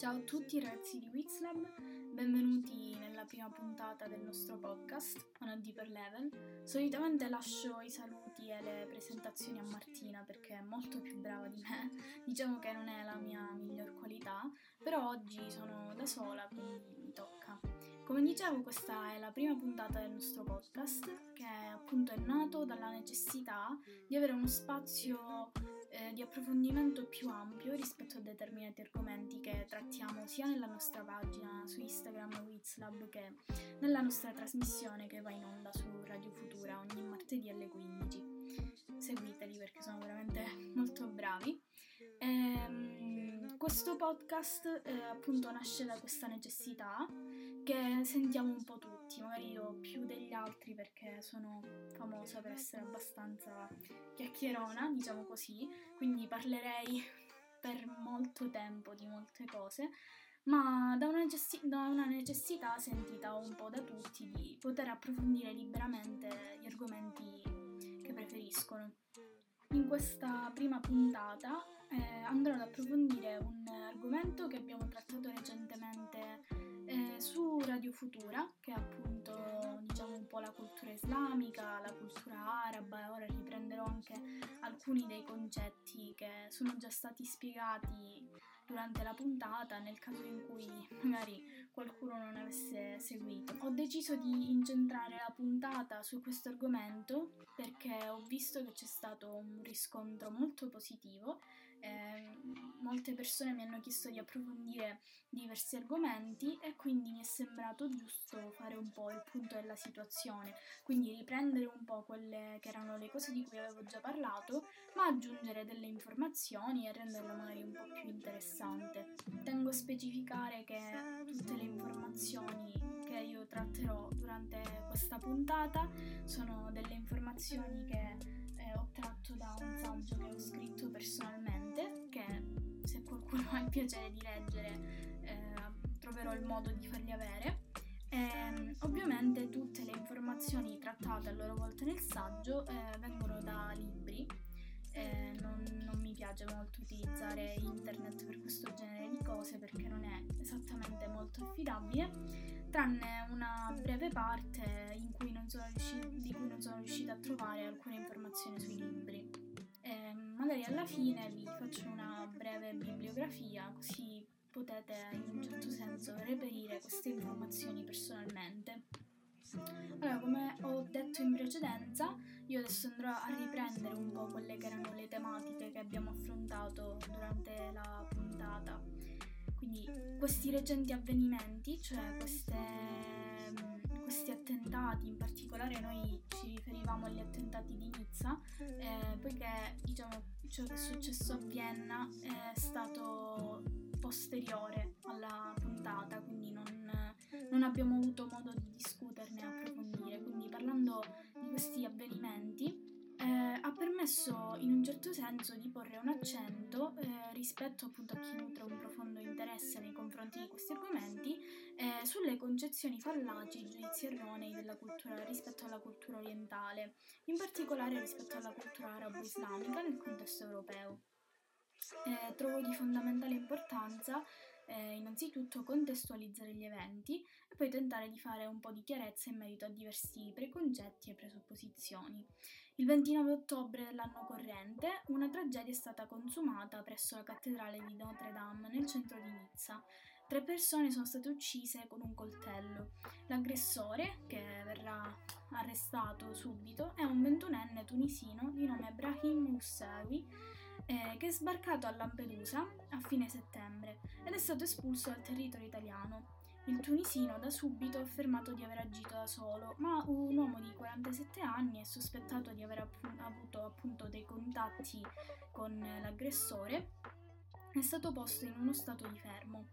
Ciao a tutti ragazzi di Wixlab, benvenuti nella prima puntata del nostro podcast On a Deeper Level. Solitamente lascio i saluti e le presentazioni a Martina perché è molto più brava di me, diciamo che non è la mia miglior qualità, però oggi sono da sola quindi mi tocca. Come dicevo questa è la prima puntata del nostro podcast che appunto è nato dalla necessità di avere uno spazio eh, di approfondimento più ampio rispetto a determinati argomenti che trattiamo sia nella nostra pagina su Instagram Wizlab che nella nostra trasmissione che va in onda su Radio Futura ogni martedì alle 15. Seguiteli perché sono veramente molto bravi. Ehm, questo podcast eh, appunto nasce da questa necessità che sentiamo un po' tutti, magari io più degli altri perché sono famosa per essere abbastanza chiacchierona, diciamo così, quindi parlerei per molto tempo di molte cose, ma da una, necessi- da una, necessità sentita un po' da tutti di poter approfondire liberamente gli argomenti che preferiscono. In questa prima puntata eh, andrò ad approfondire un argomento che abbiamo trattato recentemente eh, su Radio Futura, che è appunto diciamo un po' la cultura islamica, la cultura araba, e ora riprenderò anche alcuni dei concetti che sono già stati spiegati durante la puntata nel caso in cui magari qualcuno non avesse seguito. Ho deciso di incentrare la puntata su questo argomento perché ho visto che c'è stato un riscontro molto positivo, eh, molte persone mi hanno chiesto di approfondire diversi argomenti e quindi mi è sembrato giusto fare un po' il punto della situazione, quindi riprendere un po' quelle che erano le cose di cui avevo già parlato, ma aggiungere delle informazioni e renderlo magari un po' più interessante. Tengo a specificare che tutte le informazioni che io tratterò durante questa puntata sono delle informazioni che ho tratto da un saggio che ho scritto personalmente, che se qualcuno ha il piacere di leggere eh, troverò il modo di farli avere. E, ehm, ovviamente tutte le informazioni trattate a loro volta nel saggio eh, vengono da libri. Eh, non, non, mi piace molto utilizzare internet per questo genere di cose perché non è esattamente molto affidabile, tranne una breve parte cui riuscita, di cui non sono riuscita a trovare alcune informazioni sui libri. Eh, magari alla fine vi faccio una breve bibliografia così potete in un certo senso reperire queste informazioni personalmente. Allora, come ho detto in precedenza, io adesso andrò a riprendere un po' quelle che erano le tematiche che abbiamo affrontato durante la puntata. Quindi questi recenti avvenimenti, cioè queste, questi attentati, in particolare noi ci riferivamo agli attentati di Nizza, eh, poiché diciamo ciò che è successo a Vienna è stato posteriore alla puntata, quindi non, non abbiamo avuto modo di discuterne e approfondire. Quindi parlando di questi avvenimenti, eh, ha permesso in un certo senso di porre un accento eh, rispetto appunto a chi nutre un profondo interesse nei confronti di questi argomenti eh, sulle concezioni fallaci, giudizi erronei della cultura rispetto alla cultura orientale, in particolare rispetto alla cultura arabo-islamica nel contesto europeo. Eh, trovo di fondamentale importanza eh, innanzitutto contestualizzare gli eventi e poi tentare di fare un po' di chiarezza in merito a diversi preconcetti e presupposizioni. Il 29 ottobre dell'anno corrente una tragedia è stata consumata presso la cattedrale di Notre Dame nel centro di Nizza. Tre persone sono state uccise con un coltello. L'aggressore, che verrà arrestato subito, è un ventunenne tunisino di nome Brahim Moussaoui eh, che è sbarcato a Lampedusa a fine settembre ed è stato espulso dal territorio italiano. Il tunisino da subito ha affermato di aver agito da solo, ma un uomo di 47 anni è sospettato di aver app- avuto appunto dei contatti con l'aggressore è stato posto in uno stato di fermo.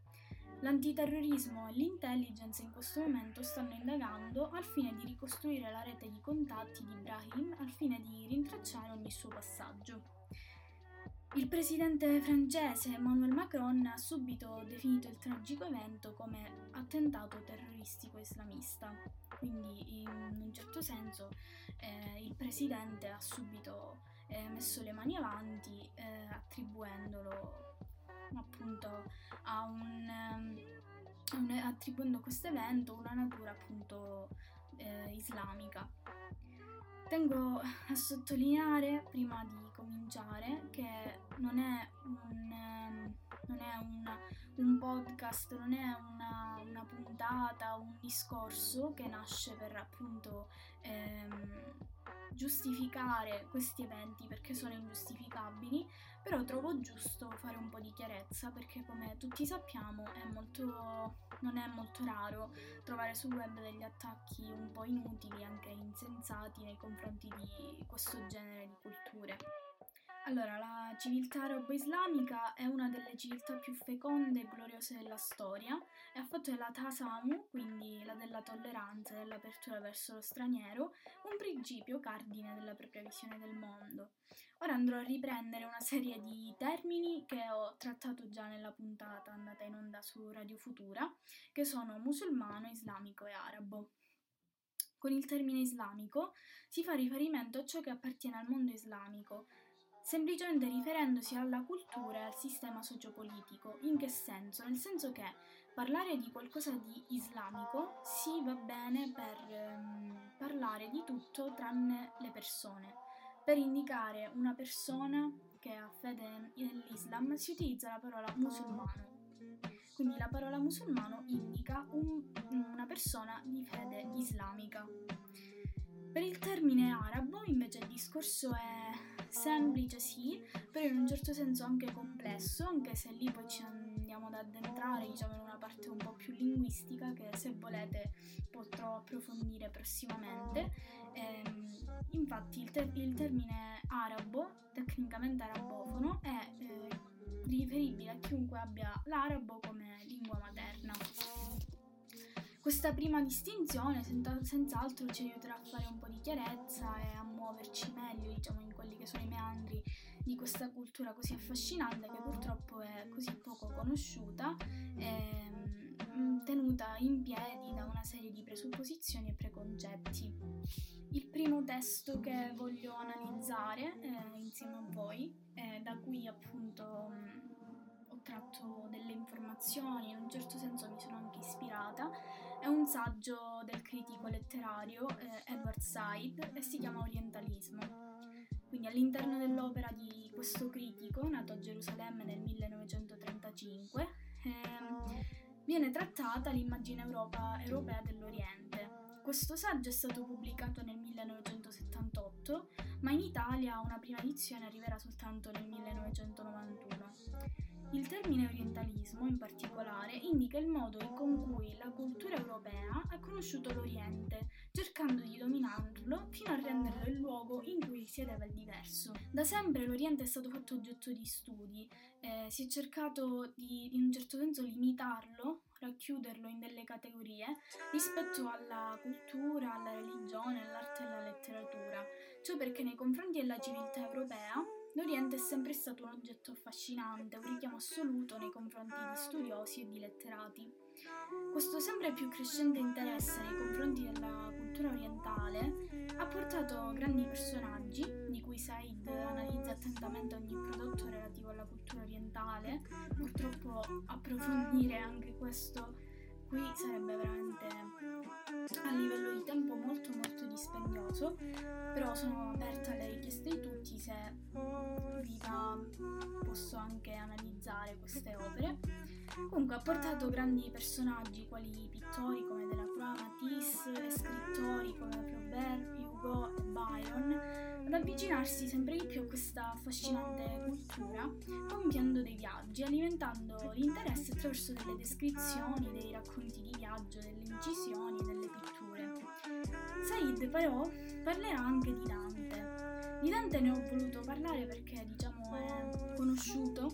L'antiterrorismo e l'intelligence in questo momento stanno indagando al fine di ricostruire la rete di contatti di Ibrahim al fine di rintracciare ogni suo passaggio. Il presidente francese Emmanuel Macron ha subito definito il tragico evento come attentato terroristico islamista, quindi in un certo senso eh, il presidente ha subito eh, messo le mani avanti eh, attribuendolo appunto a un, um, attribuendo questo evento una natura appunto eh, islamica. Tengo a sottolineare prima di cominciare che non è un, um, non è una, un podcast, non è una, una, puntata, un discorso che nasce per appunto ehm, giustificare questi eventi perché sono ingiustificabili, però trovo giusto fare un po' di chiarezza perché come tutti sappiamo è molto, non è molto raro trovare sul web degli attacchi un po' inutili, anche insensati nei confronti di questo genere di culture. Allora, la civiltà arabo-islamica è una delle civiltà più feconde e gloriose della storia e ha fatto della Tasamu, quindi la della tolleranza e dell'apertura verso lo straniero, un principio cardine della propria visione del mondo. Ora andrò a riprendere una serie di termini che ho trattato già nella puntata andata in onda su Radio Futura, che sono musulmano, islamico e arabo. Con il termine islamico si fa riferimento a ciò che appartiene al mondo islamico, semplicemente riferendosi alla cultura e al sistema sociopolitico. In che senso? Nel senso che parlare di qualcosa di islamico si va bene per um, parlare di tutto tranne le persone. Per indicare una persona che ha fede nell'Islam si utilizza la parola musulmano. Quindi la parola musulmano indica un, una persona di fede islamica. Per il termine arabo invece il discorso è semplice sì, però in un certo senso anche complesso, anche se lì poi ci andiamo ad addentrare diciamo in una parte un po' più linguistica che se volete potrò approfondire prossimamente. Ehm, infatti il, ter- il, termine arabo, tecnicamente arabofono, è eh, riferibile a chiunque abbia l'arabo come lingua materna. Questa prima distinzione senz'altro ci aiuterà a fare un po' di chiarezza e a muoverci meglio, diciamo, in quelli che sono i meandri di questa cultura così affascinante che purtroppo è così poco conosciuta e mm, tenuta in piedi da una serie di presupposizioni e preconcetti. Il primo testo che voglio analizzare eh, insieme a voi, eh, da cui appunto tratto delle informazioni, in un certo senso mi sono anche ispirata, è un saggio del critico letterario eh, Edward Said e si chiama Orientalismo. Quindi all'interno dell'opera di questo critico, nato a Gerusalemme nel 1935, ehm, viene trattata l'immagine Europa, europea dell'Oriente. Questo saggio è stato pubblicato nel 1978, ma in Italia una prima edizione arriverà soltanto nel 1991. Il termine orientalismo, in particolare, indica il modo con cui la cultura europea ha conosciuto l'Oriente, cercando di dominarlo fino a renderlo il luogo in cui risiedeva il diverso. Da sempre l'Oriente è stato fatto oggetto di studi, eh, si è cercato di, in un certo senso, limitarlo, racchiuderlo in delle categorie rispetto alla cultura, alla religione, all'arte e alla letteratura. Ciò perché nei confronti della civiltà europea L'Oriente è sempre stato un oggetto affascinante, un richiamo assoluto nei confronti di studiosi e di letterati. Questo sempre più crescente interesse nei confronti della cultura orientale ha portato grandi personaggi, di cui Said analizza attentamente ogni prodotto relativo alla cultura orientale. Purtroppo approfondire anche questo qui sarebbe veramente a livello di tempo molto molto dispendioso, però sono aperta alle richieste di tutti se vi va posso anche analizzare queste opere. Comunque ha portato grandi personaggi quali pittori come Delacroix, Matisse e scrittori come Flaubert, Hugo e Byron ad avvicinarsi sempre di più a questa affascinante cultura, compiendo dei viaggi, alimentando l'interesse attraverso delle descrizioni, dei racconti di viaggio, delle incisioni, delle pitture. Said però parlerà anche di Dante. Di Dante ne ho voluto parlare perché diciamo è conosciuto,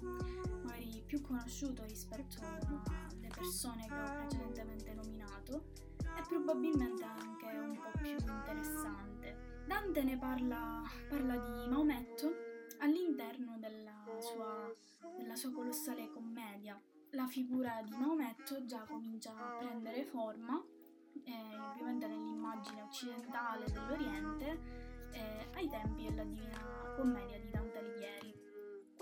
più conosciuto rispetto alle persone che ho precedentemente nominato e probabilmente anche un po' più interessante. Dante ne parla, parla di Maometto all'interno della sua, della sua colossale commedia. La figura di Maometto già comincia a prendere forma, eh, ovviamente nell'immagine occidentale dell'Oriente, eh, ai tempi della Divina Commedia di Dante Alighieri.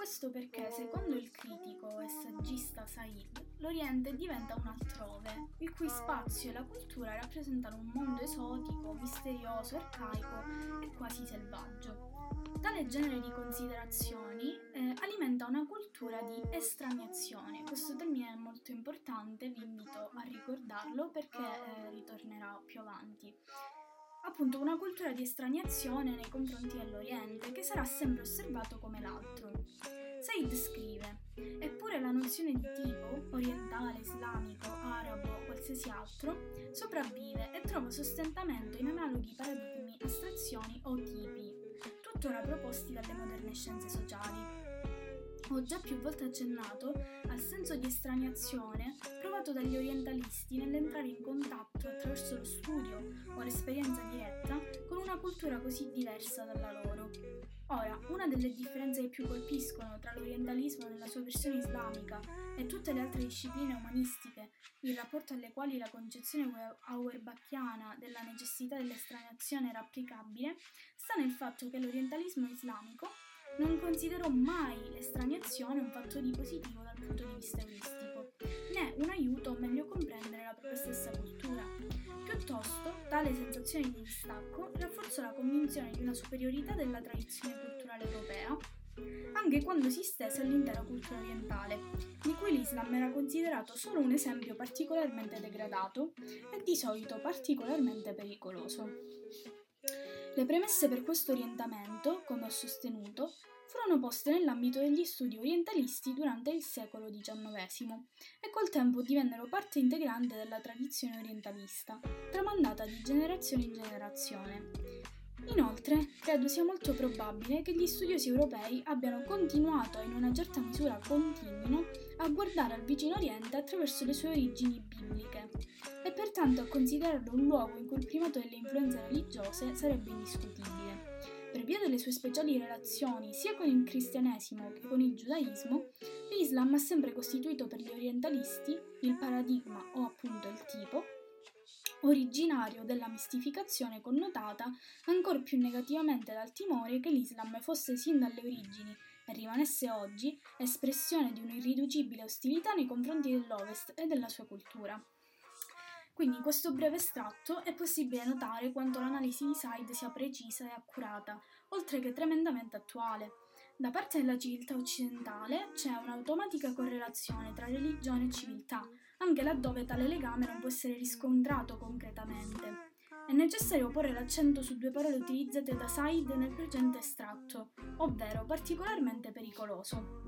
Questo perché, secondo il critico e saggista Said, l'Oriente diventa un altrove, il cui spazio e la cultura rappresentano un mondo esotico, misterioso, arcaico e quasi selvaggio. Tale genere di considerazioni eh, alimenta una cultura di estraniazione. Questo termine è molto importante, vi invito a ricordarlo perché eh, ritornerà più avanti appunto una cultura di estraniazione nei confronti dell'Oriente che sarà sempre osservato come l'altro. Said scrive: Eppure la nozione di tipo, orientale, islamico, arabo o qualsiasi altro, sopravvive e trova sostentamento in analoghi paradigmi, astrazioni o tipi, tuttora proposti dalle moderne scienze sociali. Ho già più volte accennato al senso di estraniazione provato dagli orientalisti nell'entrare in contatto attraverso lo studio o l'esperienza diretta con una cultura così diversa dalla loro. Ora, una delle differenze che più colpiscono tra l'orientalismo nella sua versione islamica e tutte le altre discipline umanistiche, in rapporto alle quali la concezione auerbacchiana della necessità dell'estraniazione era applicabile, sta nel fatto che l'orientalismo islamico non considerò mai l'estraniazione un fattore positivo dal punto di vista euristico, né un aiuto a meglio comprendere la propria stessa cultura. Piuttosto, tale sensazione di distacco rafforzò la convinzione di una superiorità della tradizione culturale europea, anche quando si stese all'intera cultura orientale, di cui l'Islam era considerato solo un esempio particolarmente degradato e di solito particolarmente pericoloso. Le premesse per questo orientamento, come ho sostenuto, furono poste nell'ambito degli studi orientalisti durante il secolo XIX e col tempo divennero parte integrante della tradizione orientalista, tramandata di generazione in generazione. Inoltre, credo sia molto probabile che gli studiosi europei abbiano continuato in una certa misura continuino a guardare al vicino Oriente attraverso le sue origini bibliche e pertanto a considerarlo un luogo in cui il primato delle influenze religiose sarebbe indiscutibile. Per via delle sue speciali relazioni sia con il cristianesimo che con il giudaismo, l'Islam ha sempre costituito per gli orientalisti il paradigma o appunto il tipo originario della mistificazione connotata ancor più negativamente dal timore che l'Islam fosse sin dalle origini rimanesse oggi espressione di un'irriducibile ostilità nei confronti dell'Ovest e della sua cultura. Quindi in questo breve estratto è possibile notare quanto l'analisi di Said sia precisa e accurata, oltre che tremendamente attuale. Da parte della civiltà occidentale c'è un'automatica correlazione tra religione e civiltà, anche laddove tale legame non può essere riscontrato concretamente. È necessario porre l'accento su due parole utilizzate da Said nel presente estratto, ovvero particolarmente pericoloso.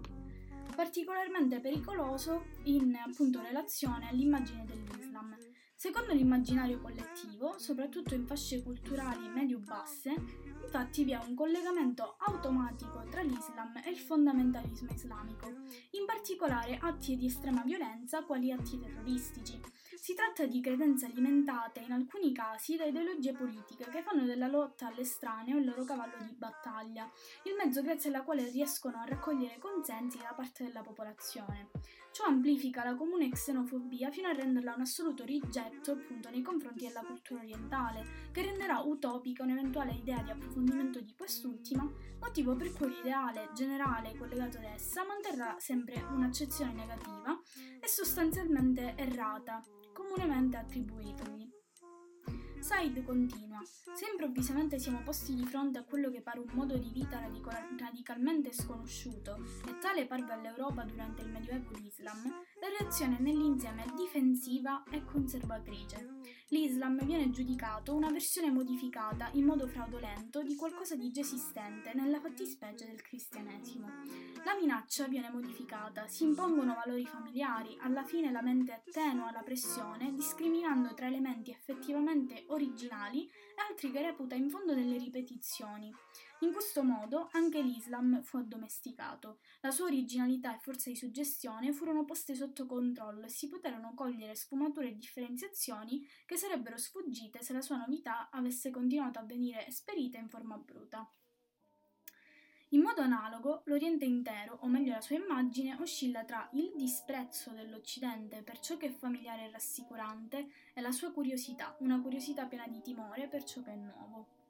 Particolarmente pericoloso in appunto relazione all'immagine dell'Islam. Secondo l'immaginario collettivo, soprattutto in fasce culturali medio-basse, infatti vi è un collegamento automatico tra l'Islam e il fondamentalismo islamico, in particolare atti di estrema violenza quali atti terroristici, si tratta di credenze alimentate in alcuni casi da ideologie politiche che fanno della lotta all'estraneo il loro cavallo di battaglia, il mezzo grazie alla quale riescono a raccogliere consensi da parte della popolazione. Ciò amplifica la comune xenofobia fino a renderla un assoluto rigetto appunto nei confronti della cultura orientale, che renderà utopica un'eventuale idea di approfondimento di quest'ultima, motivo per cui l'ideale generale collegato ad essa manterrà sempre un'accezione negativa e sostanzialmente errata, comunemente attribuitogli. Said continua: Se improvvisamente siamo posti di fronte a quello che pare un modo di vita radical- radicalmente sconosciuto, e tale parve all'Europa durante il Medioevo l'Islam, la reazione nell'insieme è difensiva e conservatrice. L'Islam viene giudicato una versione modificata in modo fraudolento di qualcosa di già esistente nella fattispecie del cristianesimo. La minaccia viene modificata, si impongono valori familiari, alla fine la mente attenua la pressione, discriminando tra elementi effettivamente originali e altri che reputa in fondo delle ripetizioni. In questo modo anche l'Islam fu addomesticato, la sua originalità e forza di suggestione furono poste sotto controllo e si poterono cogliere sfumature e differenziazioni che sarebbero sfuggite se la sua novità avesse continuato a venire esperita in forma bruta. In modo analogo, l'Oriente intero, o meglio la sua immagine, oscilla tra il disprezzo dell'Occidente per ciò che è familiare e rassicurante e la sua curiosità, una curiosità piena di timore per ciò che è nuovo.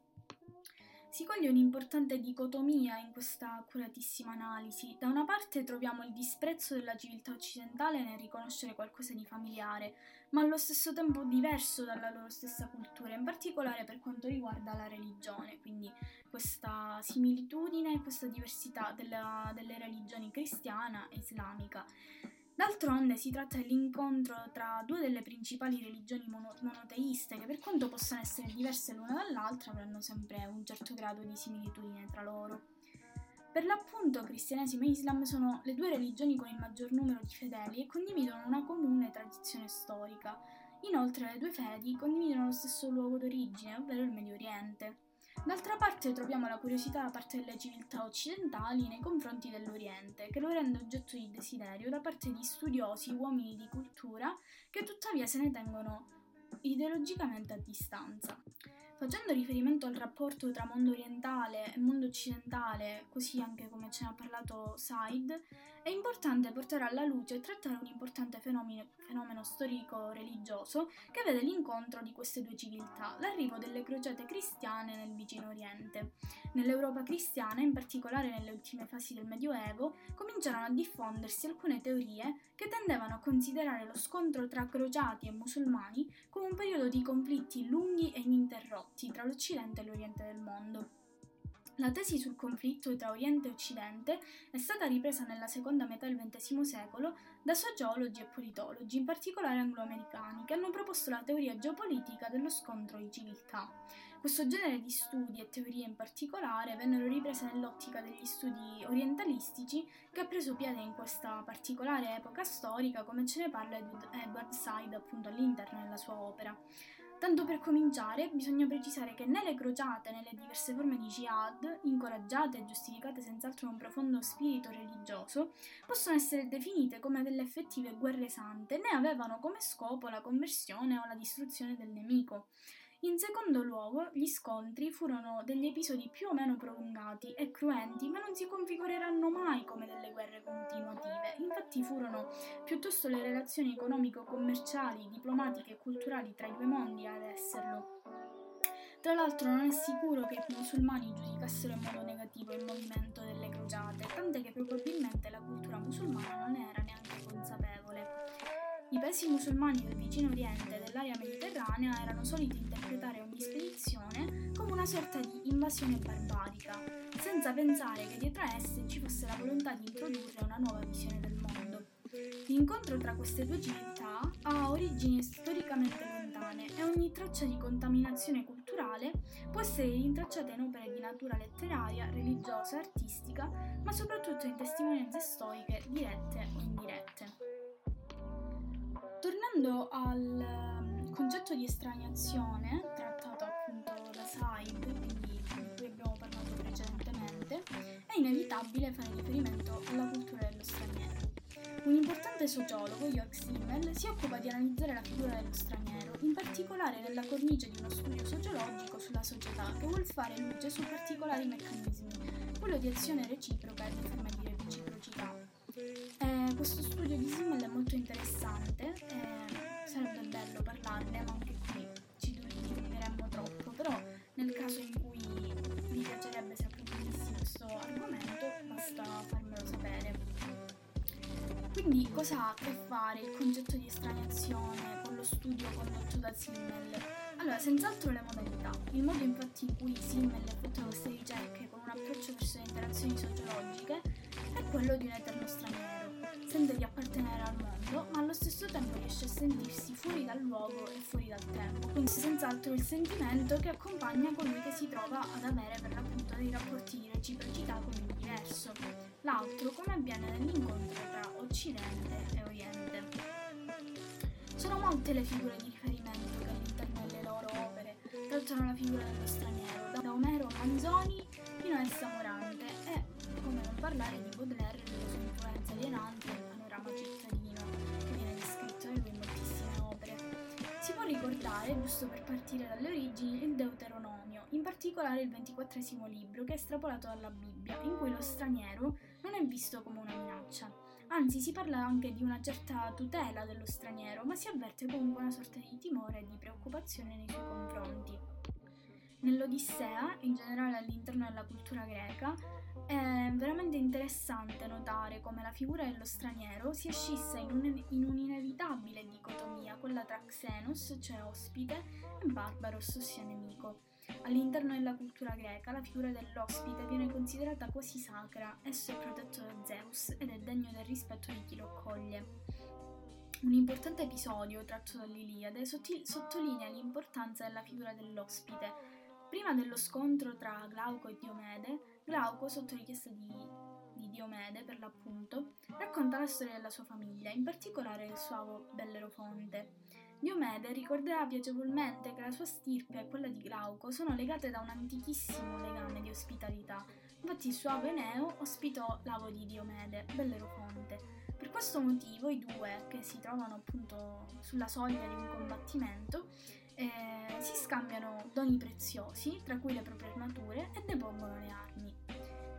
Si coglie un'importante dicotomia in questa accuratissima analisi. Da una parte troviamo il disprezzo della civiltà occidentale nel riconoscere qualcosa di familiare, ma allo stesso tempo diverso dalla loro stessa cultura, in particolare per quanto riguarda la religione, quindi questa similitudine e questa diversità della, delle religioni cristiana e islamica. D'altronde si tratta dell'incontro tra due delle principali religioni mono- monoteiste che per quanto possano essere diverse l'una dall'altra avranno sempre un certo grado di similitudine tra loro. Per l'appunto cristianesimo e islam sono le due religioni con il maggior numero di fedeli e condividono una comune tradizione storica. Inoltre le due fedi condividono lo stesso luogo d'origine, ovvero il Medio Oriente. D'altra parte troviamo la curiosità da parte delle civiltà occidentali nei confronti dell'Oriente, che lo rende oggetto di desiderio da parte di studiosi, uomini di cultura, che tuttavia se ne tengono ideologicamente a distanza. Facendo riferimento al rapporto tra mondo orientale e mondo occidentale, così anche come ce ne ha parlato Said, è importante portare alla luce e trattare un importante fenomeno, fenomeno storico-religioso che vede l'incontro di queste due civiltà, l'arrivo delle crociate cristiane nel vicino Oriente. Nell'Europa cristiana, in particolare nelle ultime fasi del Medioevo, cominciarono a diffondersi alcune teorie che tendevano a considerare lo scontro tra crociati e musulmani come un periodo di conflitti lunghi e ininterrotti tra l'Occidente e l'Oriente del mondo. La tesi sul conflitto tra Oriente e Occidente è stata ripresa nella seconda metà del XX secolo da sociologi e politologi, in particolare angloamericani, che hanno proposto la teoria geopolitica dello scontro di civiltà. Questo genere di studi e teorie in particolare vennero riprese nell'ottica degli studi orientalistici che ha preso piede in questa particolare epoca storica, come ce ne parla Edward Said appunto all'interno della sua opera. Tanto per cominciare, bisogna precisare che né le crociate né le diverse forme di jihad, incoraggiate e giustificate senz'altro da un profondo spirito religioso, possono essere definite come delle effettive guerre sante, né avevano come scopo la conversione o la distruzione del nemico. In secondo luogo, gli scontri furono degli episodi più o meno prolungati e cruenti, ma non si configureranno mai come delle guerre continuative. Infatti furono piuttosto le relazioni economico-commerciali, diplomatiche e culturali tra i due mondi ad esserlo. Tra l'altro non è sicuro che i musulmani giudicassero in modo negativo il movimento delle crociate, tant'è che probabilmente la cultura musulmana non era neanche. I paesi musulmani del vicino oriente e dell'area mediterranea erano soliti interpretare ogni spedizione come una sorta di invasione barbarica, senza pensare che dietro a esse ci fosse la volontà di introdurre una nuova visione del mondo. L'incontro tra queste due civiltà ha origini storicamente lontane e ogni traccia di contaminazione culturale può essere rintracciata in opere di natura letteraria, religiosa, artistica, ma soprattutto in testimonianze storiche dirette o indirette. Tornando al um, concetto di estraniazione, trattato appunto da Said, quindi di cui abbiamo parlato precedentemente, è inevitabile fare riferimento alla cultura dello straniero. Un importante sociologo, Jörg Simmel, si occupa di analizzare la figura dello straniero, in particolare nella cornice di uno studio sociologico sulla società che vuol fare luce su particolari meccanismi, quello di azione reciproca e di forma di reciprocità. Eh, questo studio di Simmel è molto interessante, eh, sarebbe bello parlarne, ma anche qui ci dilungheremmo troppo, però nel caso in cui vi piacerebbe se approfondissi questo argomento basta farmelo sapere. Quindi cosa ha a che fare il concetto di estraniazione con lo studio condotto da Simmel? Allora, senz'altro le modalità. Il modo infatti in cui Simmel effettua queste ricerche con un approccio verso le interazioni sociologiche è quello di un eterno straniero. Sente di appartenere al mondo, ma allo stesso tempo riesce a sentirsi fuori dal luogo e fuori dal tempo. Quindi senz'altro il sentimento che accompagna colui che si trova ad avere per l'appunto dei rapporti di reciprocità con il diverso. L'altro come avviene nell'incontro tra Occidente e Oriente. Sono molte le figure di riferimento trattano la figura dello straniero, da Omero Manzoni fino a Elsa Morante e come non parlare di Baudelaire e delle sue influenze alienanti nel panorama cittadino che viene descritto da lui in moltissime opere. Si può ricordare, giusto per partire dalle origini, il Deuteronomio, in particolare il ventiquattresimo libro che è estrapolato dalla Bibbia, in cui lo straniero non è visto come una minaccia. Anzi, si parla anche di una certa tutela dello straniero, ma si avverte comunque una sorta di timore e di preoccupazione nei suoi confronti. Nell'Odissea, in generale all'interno della cultura greca, è veramente interessante notare come la figura dello straniero sia scissa in, un, in un'inevitabile dicotomia, quella tra Xenos, cioè ospite, e Barbaros, ossia nemico. All'interno della cultura greca la figura dell'ospite viene considerata quasi sacra, esso è protetto da Zeus ed è degno del rispetto di chi lo accoglie. Un importante episodio tratto dall'Iliade sottolinea l'importanza della figura dell'ospite, Prima dello scontro tra Glauco e Diomede, Glauco, sotto richiesta di, di Diomede per l'appunto, racconta la storia della sua famiglia, in particolare del suo Bellerofonte. Diomede ricorderà piacevolmente che la sua stirpe e quella di Glauco sono legate da un antichissimo legame di ospitalità. Infatti il suo avo Eneo ospitò l'avo di Diomede, Bellerofonte. Per questo motivo i due, che si trovano appunto sulla soglia di un combattimento, eh, si scambiano doni preziosi, tra cui le proprie armature, e depongono le armi.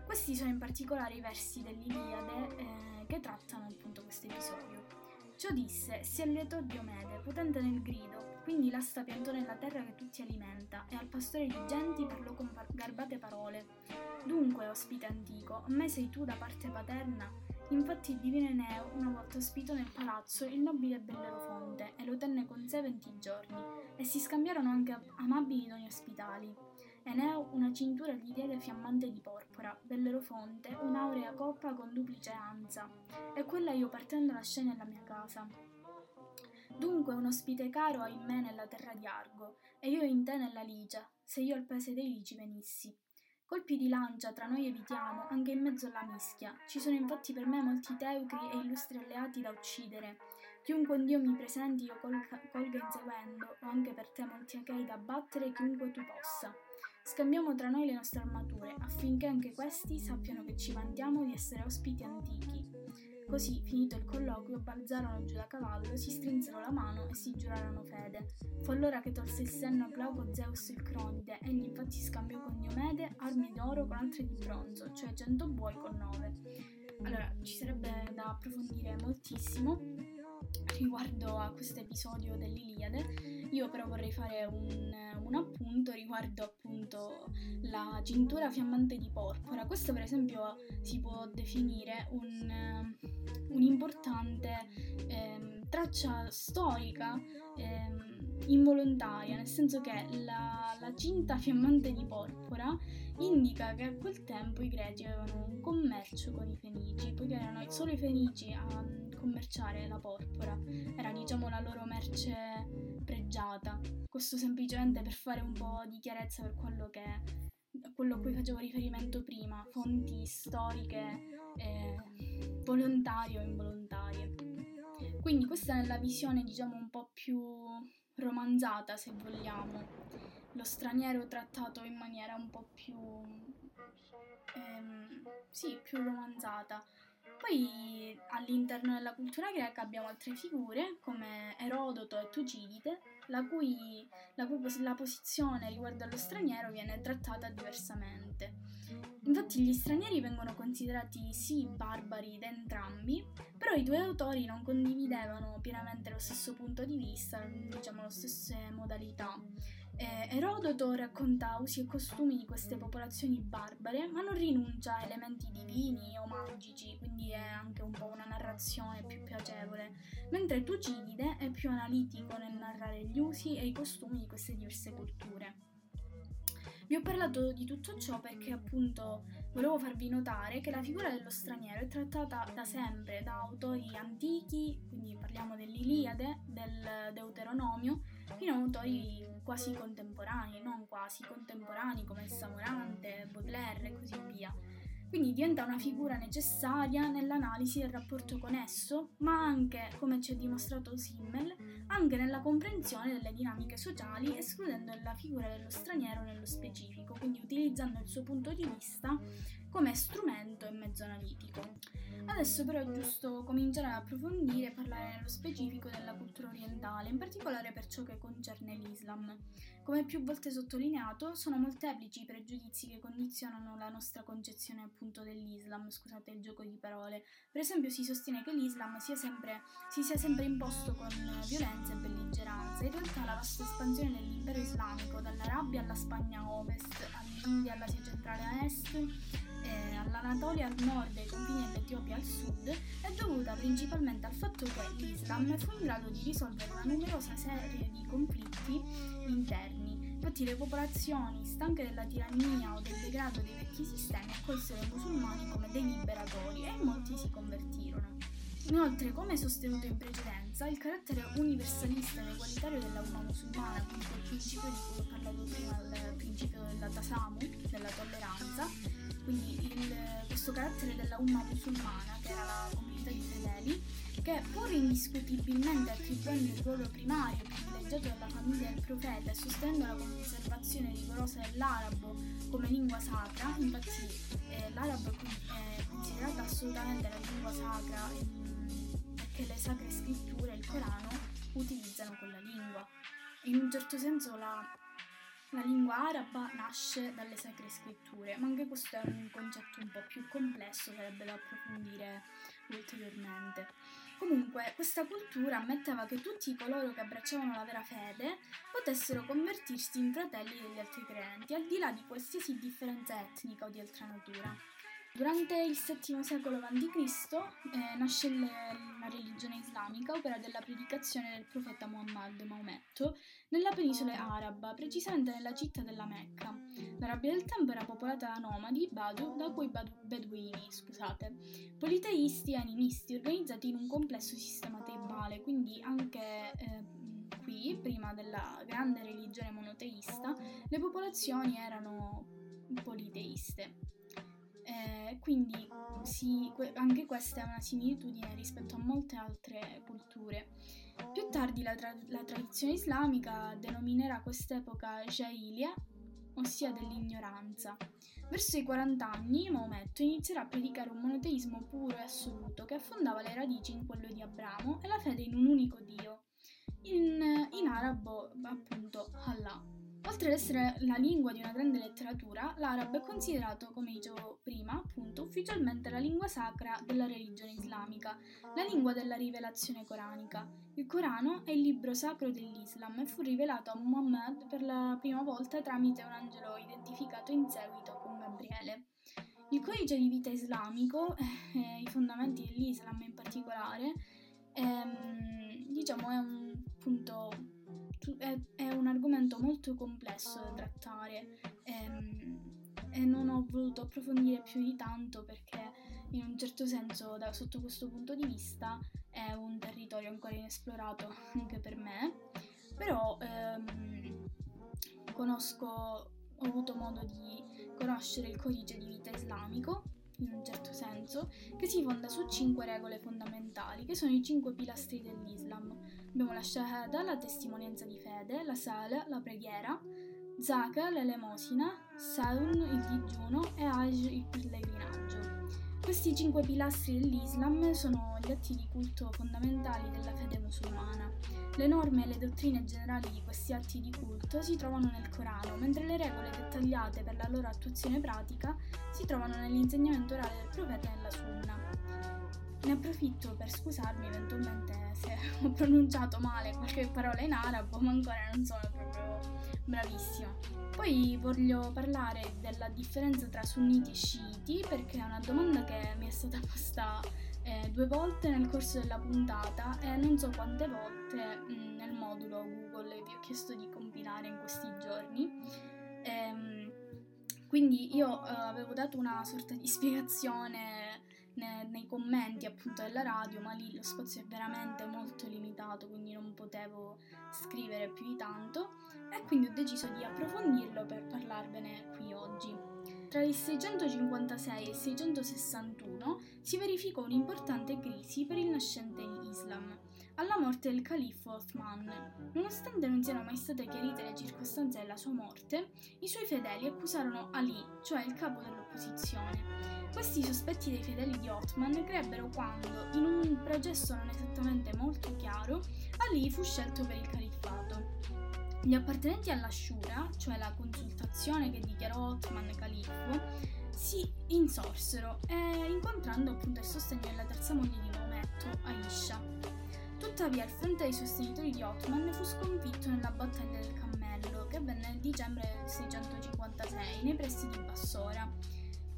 Questi sono in particolare i versi dell'Iliade eh, che trattano appunto questo episodio. Ciò disse, si allietò Diomede, potente nel grido, quindi l'asta piantò nella terra che tutti alimenta, e al pastore di genti parlò con garbate parole. Dunque, ospite antico, a me sei tu da parte paterna, Infatti il divino Eneo una volta ospitò nel palazzo il nobile Bellerofonte e lo tenne con sé venti giorni, e si scambiarono anche amabili doni ospitali. Eneo una cintura gli diede fiammante di porpora, Bellerofonte un'aurea coppa con duplice anza, e quella io partendo lasciai nella mia casa. Dunque un ospite caro hai in me nella terra di Argo, e io in te nella Ligia, se io al paese dei Ligi venissi. Colpi di lancia tra noi evitiamo, anche in mezzo alla mischia. Ci sono infatti per me molti teucri e illustri alleati da uccidere. Chiunque un dio mi presenti io colga, colga inseguendo, o anche per te molti achei da battere chiunque tu possa. Scambiamo tra noi le nostre armature, affinché anche questi sappiano che ci vantiamo di essere ospiti antichi. Così, finito il colloquio, balzarono giù da cavallo, si strinsero la mano e si giurarono fede. Fu allora che tolse il senno a Glauco Zeus il Cronide, egli infatti scambiò con Diomede armi d'oro con altre di bronzo, cioè cento buoi con nove. Allora, ci sarebbe da approfondire moltissimo riguardo a questo episodio dell'Iliade. Io però vorrei fare un, un, appunto riguardo appunto la cintura fiammante di porpora. Questo per esempio si può definire un, un'importante eh, traccia storica eh, involontaria, nel senso che la, la cinta fiammante di porpora indica che a quel tempo i greci avevano un commercio con i fenici, poiché erano solo i fenici a commerciare la porpora, era diciamo la loro merce pregiata. Questo semplicemente per fare un po' di chiarezza per quello che quello a cui facevo riferimento prima, fonti storiche eh, volontarie o involontarie. Quindi questa è la visione diciamo un po' più romanzata se vogliamo, lo straniero trattato in maniera un po' più, ehm, sì, più romanzata. Poi all'interno della cultura greca abbiamo altre figure come Erodoto e Tucidide, la cui, la la posizione riguardo allo straniero viene trattata diversamente. Infatti gli stranieri vengono considerati sì barbari da entrambi, però i due autori non condividevano pienamente lo stesso punto di vista, diciamo le stesse modalità. Eh, Erodoto racconta usi e costumi di queste popolazioni barbare, ma non rinuncia a elementi divini o magici, quindi è anche un po' una narrazione più piacevole, mentre Tucidide è più analitico nel narrare gli usi e i costumi di queste diverse culture. Vi ho parlato di tutto ciò perché appunto volevo farvi notare che la figura dello straniero è trattata da sempre da autori antichi, quindi parliamo dell'Iliade, del Deuteronomio, a autori quasi contemporanei, non quasi contemporanei come Samorante, Baudelaire e così via. Quindi diventa una figura necessaria nell'analisi del rapporto con esso, ma anche, come ci ha dimostrato Simmel, anche nella comprensione delle dinamiche sociali, escludendo la figura dello straniero nello specifico, quindi utilizzando il suo punto di vista come strumento e mezzo analitico. Adesso però è giusto cominciare ad approfondire e parlare nello specifico della cultura orientale, in particolare per ciò che concerne l'Islam. Come più volte sottolineato, sono molteplici i pregiudizi che condizionano la nostra concezione appunto dell'Islam, scusate il gioco di parole. Per esempio si sostiene che l'Islam sia sempre, si sia sempre imposto con violenza e belligeranza. In realtà la vasta espansione dell'impero islamico, dall'Arabia alla Spagna a ovest, all'India, all'Asia centrale a est, eh, all'Anatolia al nord e ai confini dell'Etiopia al sud è dovuta principalmente al fatto che l'Islam fu in grado di risolvere una numerosa serie di conflitti interni. Infatti le popolazioni, stanche della tirannia o del degrado dei vecchi sistemi, accolsero i musulmani come dei liberatori e molti si convertirono. Inoltre, come sostenuto in precedenza, il carattere universalista ed egualitario della umma musulmana, quindi il principio di cui ho parlato prima, il principio della tasamu, della tolleranza, quindi il, questo carattere della umma musulmana, che era la comunità di fedeli, che pur indiscutibilmente attribuendo il ruolo primario privilegiato della famiglia del profeta e sostenendo la conservazione rigorosa dell'arabo come lingua sacra, infatti eh, l'arabo è considerata assolutamente la lingua sacra mm, perché le sacre scritture, il Corano, utilizzano quella lingua. In un certo senso la la lingua araba nasce dalle sacre scritture, ma anche questo è un concetto un po' più complesso, sarebbe da approfondire ulteriormente. Comunque, questa cultura ammetteva che tutti coloro che abbracciavano la vera fede potessero convertirsi in fratelli degli altri credenti, al di là di qualsiasi differenza etnica o di altra natura. Durante il VII secolo a.C. Eh, nasce la religione islamica, opera della predicazione del profeta Muhammad Maometto, nella penisola araba, precisamente nella città della Mecca. L'Arabia del tempo era popolata da nomadi, Badu, da cui badu, beduini, scusate, politeisti e animisti, organizzati in un complesso sistema tribale, quindi anche eh, qui, prima della grande religione monoteista, le popolazioni erano politeiste. Eh, quindi sì, anche questa è una similitudine rispetto a molte altre culture. Più tardi la, tra- la tradizione islamica denominerà quest'epoca Jahiliya, ossia dell'ignoranza. Verso i 40 anni Maometto inizierà a predicare un monoteismo puro e assoluto che affondava le radici in quello di Abramo e la fede in un unico Dio, in, in arabo appunto Allah. Oltre ad essere la lingua di una grande letteratura, l'arabo è considerato, come dicevo prima, appunto, ufficialmente la lingua sacra della religione islamica, la lingua della rivelazione coranica. Il Corano è il libro sacro dell'Islam e fu rivelato a Muhammad per la prima volta tramite un angelo identificato in seguito con Gabriele. Il codice di vita islamico, eh, i fondamenti dell'Islam in particolare, ehm, diciamo è un punto è, un argomento molto complesso da trattare ehm, e non ho voluto approfondire più di tanto perché in un certo senso da, sotto questo punto di vista è un territorio ancora inesplorato anche per me, però ehm, conosco, ho avuto modo di conoscere il codice di vita islamico in un certo senso, che si fonda su cinque regole fondamentali, che sono i cinque pilastri dell'Islam. Abbiamo la Shahada, la testimonianza di fede, la Sala, la preghiera, Zaka, l'elemosina, Saun, il digiuno e Hajj, il pellegrinaggio. Questi cinque pilastri dell'Islam sono gli atti di culto fondamentali della fede musulmana. Le norme e le dottrine generali di questi atti di culto si trovano nel Corano, mentre le regole dettagliate per la loro attuazione pratica si trovano nell'insegnamento orale del profeta e nella Sunna. Ne approfitto per scusarmi eventualmente se ho pronunciato male qualche parola in arabo, ma ancora non sono proprio bravissima. Poi voglio parlare della differenza tra sunniti e sciiti perché è una domanda che mi è stata posta eh, due volte nel corso della puntata e non so quante volte mh, mm, nel modulo Google vi ho chiesto di compilare in questi giorni. Ehm, quindi io eh, avevo dato una sorta di spiegazione ne, nei commenti appunto della radio, ma lì lo spazio è veramente molto limitato, quindi non potevo scrivere più di tanto e quindi ho deciso di approfondirlo per parlarvene qui oggi. Tra il 656 e il 661 si verificò un'importante crisi per il nascente Islam. Alla morte del califfo Othman. Nonostante non siano mai state chiarite le circostanze della sua morte, i suoi fedeli accusarono Ali, cioè il capo dell'opposizione. Questi sospetti dei fedeli di Othman crebbero quando, in un processo non esattamente molto chiaro, Ali fu scelto per il califfato. Gli appartenenti alla Shura, cioè la consultazione che dichiarò Othman califfo, si insorsero, eh, incontrando appunto il sostegno della terza moglie di Maometto, Aisha. Tuttavia il fronte dei sostenitori di Othman fu sconfitto nella battaglia del Cammello, che avvenne nel dicembre del 656 nei pressi di Bassora.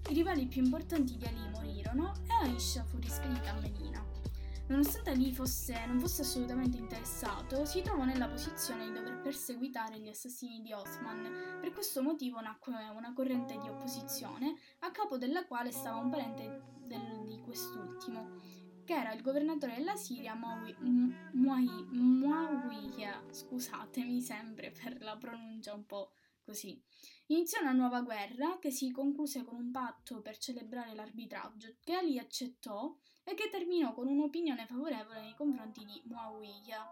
I rivali più importanti di Ali morirono e Aisha fu rispedita a Medina. Nonostante Ali fosse, non fosse assolutamente interessato, si trovò nella posizione di dover perseguitare gli assassini di Osman. Per questo motivo nacque una corrente di opposizione, a capo della quale stava un parente del, di quest'ultimo, che era il governatore della Siria Muawiyah. Scusatemi sempre per la pronuncia un po' così. Iniziò una nuova guerra che si concluse con un patto per celebrare l'arbitraggio che Ali accettò e che terminò con un'opinione favorevole nei confronti di Muawiyah.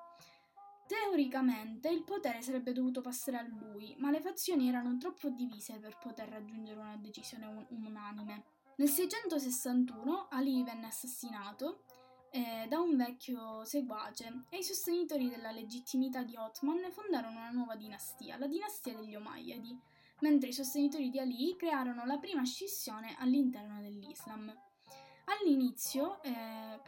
Teoricamente il potere sarebbe dovuto passare a lui, ma le fazioni erano troppo divise per poter raggiungere una decisione un- unanime. Nel 661 Ali venne assassinato eh, da un vecchio seguace e i sostenitori della legittimità di Othman fondarono una nuova dinastia, la dinastia degli Omayyadi, mentre i sostenitori di Ali crearono la prima scissione all'interno dell'Islam. All'inizio, eh,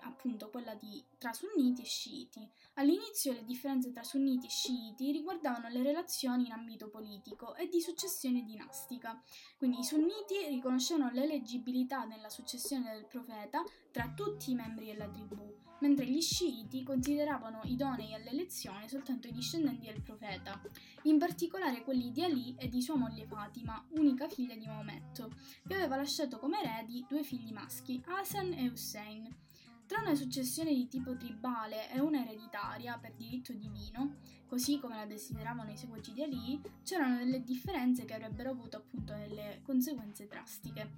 appunto, quella di, tra sunniti e sciiti. All'inizio le differenze tra sunniti e sciiti riguardavano le relazioni in ambito politico e di successione dinastica. Quindi i sunniti riconoscevano l'eleggibilità nella successione del profeta tra tutti i membri della tribù, mentre gli sciiti consideravano idonei all'elezione soltanto i discendenti del profeta, in particolare quelli di Ali e di sua moglie Fatima, unica figlia di Maometto, che aveva lasciato come eredi due figli maschi, Hasan e Hussein. Tra una successione di tipo tribale e una ereditaria per diritto divino, così come la desideravano i seguaci di Ali, c'erano delle differenze che avrebbero avuto appunto delle conseguenze drastiche.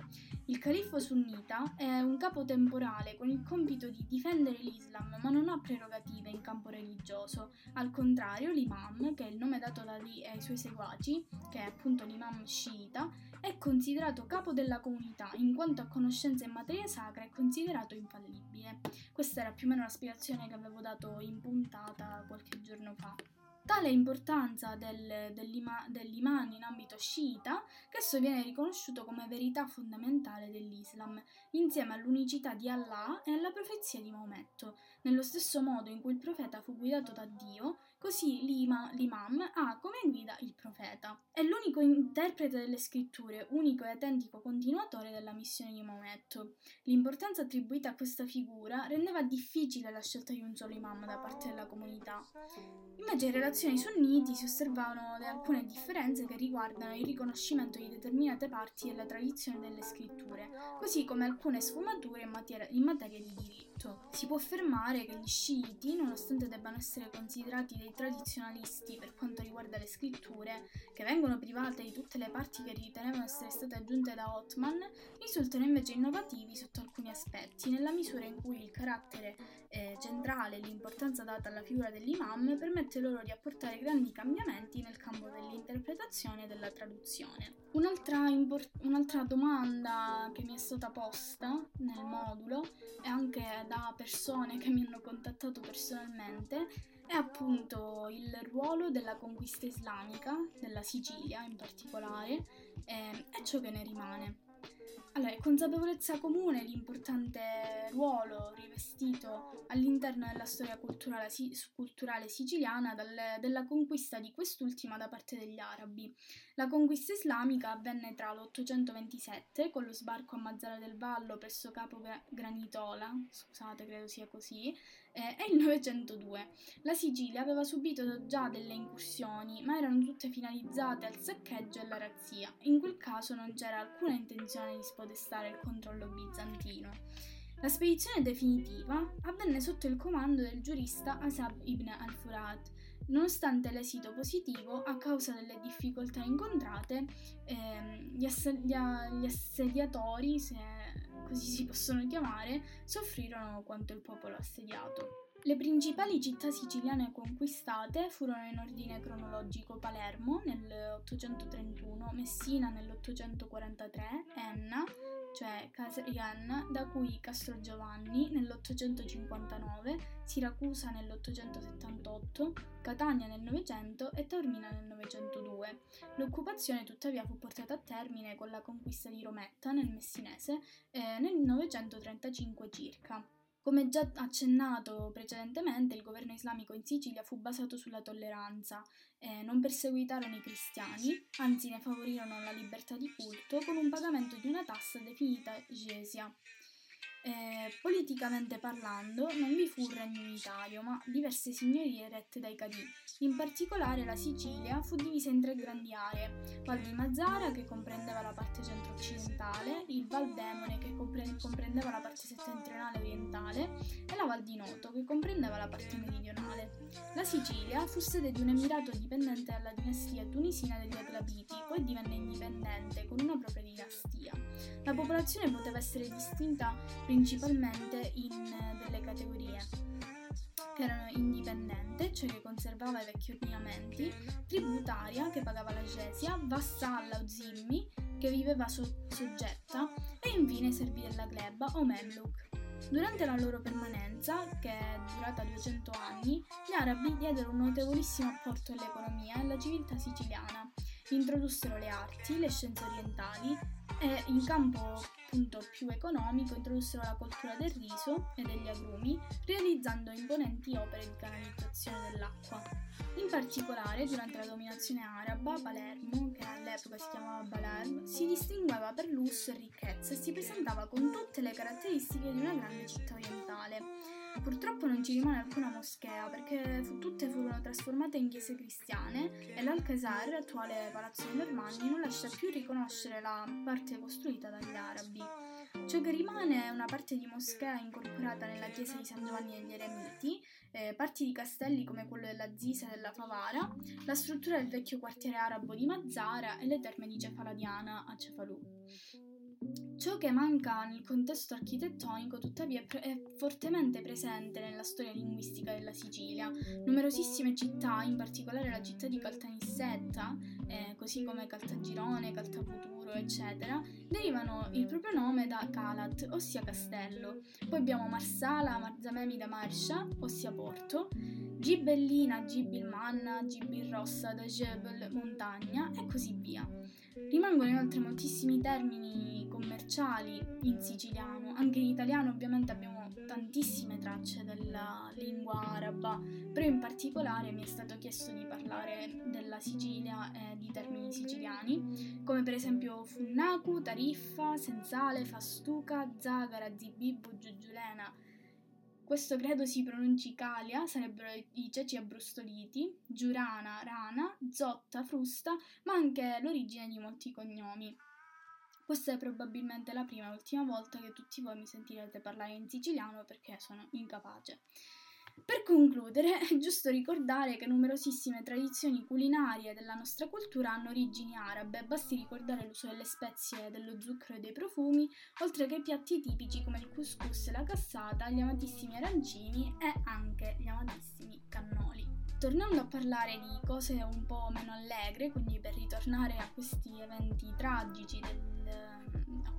Il califfo sunnita è un capo temporale con il compito di difendere l'Islam, ma non ha prerogative in campo religioso. Al contrario, l'imam, che è il nome dato da Ali ai suoi seguaci, che è appunto l'imam sciita, è considerato capo della comunità, in quanto a conoscenza in materia sacra è considerato infallibile. Questa era più o meno la spiegazione che avevo dato in puntata qualche giorno fa. Tale importanza del, dell'ima, dell'imam in ambito sciita che esso viene riconosciuto come verità fondamentale dell'Islam, insieme all'unicità di Allah e alla profezia di Maometto. Nello stesso modo in cui il profeta fu guidato da Dio, così l'ima, l'imam ha come guida il profeta. È l'unico interprete delle scritture, unico e autentico continuatore della missione di Maometto. L'importanza attribuita a questa figura rendeva difficile la scelta di un solo imam da parte della comunità. Invece in relazioni sunniti si osservavano alcune differenze che riguardano il riconoscimento di determinate parti della tradizione delle scritture, così come alcune sfumature in materia, in materia di diritto. Si può affermare che gli sciiti, nonostante debbano essere considerati dei tradizionalisti per quanto riguarda le scritture, che vengono private di tutte le parti che ritenevano essere state aggiunte da Othman, risultano invece innovativi sotto alcuni aspetti, nella misura in cui il carattere eh, centrale e l'importanza data alla figura dell'imam permette loro di apportare grandi cambiamenti nel campo dell'interpretazione e della traduzione. Un'altra, import- un'altra domanda che mi è stata posta nel modulo e anche da persone che mi hanno contattato personalmente è appunto il ruolo della conquista islamica, della Sicilia in particolare, eh, e ciò che ne rimane. Allora, è consapevolezza comune l'importante ruolo rivestito all'interno della storia culturale, culturale siciliana dal, della conquista di quest'ultima da parte degli arabi. La conquista islamica avvenne tra l'827 con lo sbarco a Mazzara del Vallo presso Capo Granitola, scusate, credo sia così, eh, e il 902. La Sicilia aveva subito già delle incursioni, ma erano tutte finalizzate al saccheggio e alla razzia. In quel caso non c'era alcuna intenzione di spodestare il controllo bizantino. La spedizione definitiva avvenne sotto il comando del giurista Asab ibn al-Furat. Nonostante l'esito positivo, a causa delle difficoltà incontrate, ehm, gli, ass- gli, gli assediatori, se così si possono chiamare, soffrirono quanto il popolo assediato. Le principali città siciliane conquistate furono in ordine cronologico Palermo nel 831, Messina nell'843, Enna, cioè Casrian, da cui Castro Giovanni nell'859, Siracusa nell'878, Catania nel 900 e Taormina nel 902. L'occupazione tuttavia fu portata a termine con la conquista di Rometta nel Messinese eh, nel 935 circa. Come già accennato precedentemente, il governo islamico in Sicilia fu basato sulla tolleranza, eh, non perseguitarono i cristiani, anzi ne favorirono la libertà di culto con un pagamento di una tassa definita gesia. Eh, politicamente parlando, non vi fu un regno unitario, ma diverse signorie rette dai cadì. In particolare la Sicilia fu divisa in tre grandi aree: Val di Mazzara, che comprendeva la parte centro-occidentale, il Val Demone, che comprendeva la parte settentrionale orientale, e la Val di Noto, che comprendeva la parte meridionale. La Sicilia fu sede di un emirato dipendente dalla dinastia tunisina degli Aglabiti, poi divenne indipendente con una propria dinastia. La popolazione poteva essere distinta principalmente in eh, delle categorie che erano indipendente, cioè che conservava i vecchi ordinamenti, tributaria, che pagava la gesia, vassalla o zimmi, che viveva so- soggetta, e infine servi della gleba o memluk. Durante la loro permanenza, che è durata 200 anni, gli arabi diedero un notevolissimo apporto all'economia e alla civiltà siciliana. Introdussero le arti, le scienze orientali e in campo appunto più economico introdussero la coltura del riso e degli agrumi, realizzando imponenti opere di canalizzazione dell'acqua. In particolare, durante la dominazione araba, Palermo, che all'epoca si chiamava Balerm, si distingueva per lusso e ricchezza e si presentava con tutte le caratteristiche di una grande città orientale. Purtroppo non ci rimane alcuna moschea perché tutte furono trasformate in chiese cristiane e l'Alcazar, attuale palazzo dei Normanni, non lascia più riconoscere la parte costruita dagli arabi. Ciò che rimane è una parte di moschea incorporata nella chiesa di San Giovanni degli Eremiti, eh, parti di castelli come quello della Zisa e della Favara, la struttura del vecchio quartiere arabo di Mazzara e le terme di Cefaladiana a Cefalù. Ciò che manca nel contesto architettonico tuttavia è fortemente presente nella storia linguistica della Sicilia. Numerosissime città, in particolare la città di Caltanissetta, eh, così come Caltagirone, Caltaputuro, eccetera, derivano il proprio nome da Calat, ossia castello. Poi abbiamo Marsala, Marzamemi da Marscia, ossia porto, Gibellina, Gibilmanna, Gibilrossa, da Jebel, montagna e così via. Rimangono inoltre moltissimi termini commerciali in siciliano, anche in italiano ovviamente abbiamo tantissime tracce della lingua araba, però in particolare mi è stato chiesto di parlare della Sicilia e di termini siciliani, come per esempio funnaku, tariffa, sensale, fastuca, zagara, zibibbu, giugiulena, questo credo si pronunci Calia, sarebbero i ceci abbrustoliti, Giurana, Rana, Zotta, Frusta, ma anche l'origine di molti cognomi. Questa è probabilmente la prima e ultima volta che tutti voi mi sentirete parlare in siciliano perché sono incapace. Per concludere, è giusto ricordare che numerosissime tradizioni culinarie della nostra cultura hanno origini arabe, basti ricordare l'uso delle spezie, dello zucchero e dei profumi, oltre che piatti tipici come il couscous la cassata, gli amatissimi arancini e anche gli amatissimi cannoli. Tornando a parlare di cose un po' meno allegre, quindi per ritornare a questi eventi tragici del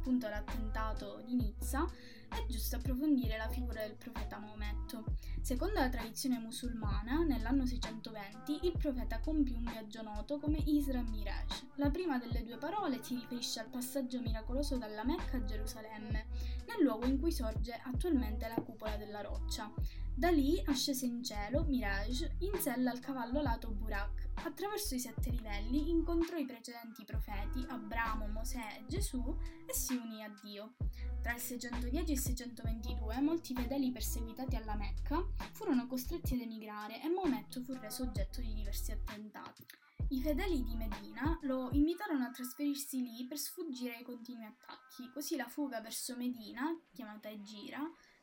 appunto l'attentato di Nizza, è giusto approfondire la figura del profeta Maometto. Secondo la tradizione musulmana, nell'anno 620 il profeta compì un viaggio noto come Isra Miraj. La prima delle due parole si riferisce al passaggio miracoloso dalla Mecca a Gerusalemme, nel luogo in cui sorge attualmente la cupola della roccia. Da lì ascese in cielo, Miraj, in sella al cavallo alato Burak. Attraverso i sette livelli incontrò i precedenti profeti, Abramo, Mosè e Gesù, e si unì a Dio. Tra il 610 e il 622 molti fedeli perseguitati alla Mecca furono costretti ad emigrare e Maometto fu reso oggetto di diversi attentati. I fedeli di Medina lo invitarono a trasferirsi lì per sfuggire ai continui attacchi, così la fuga verso Medina, chiamata Egira,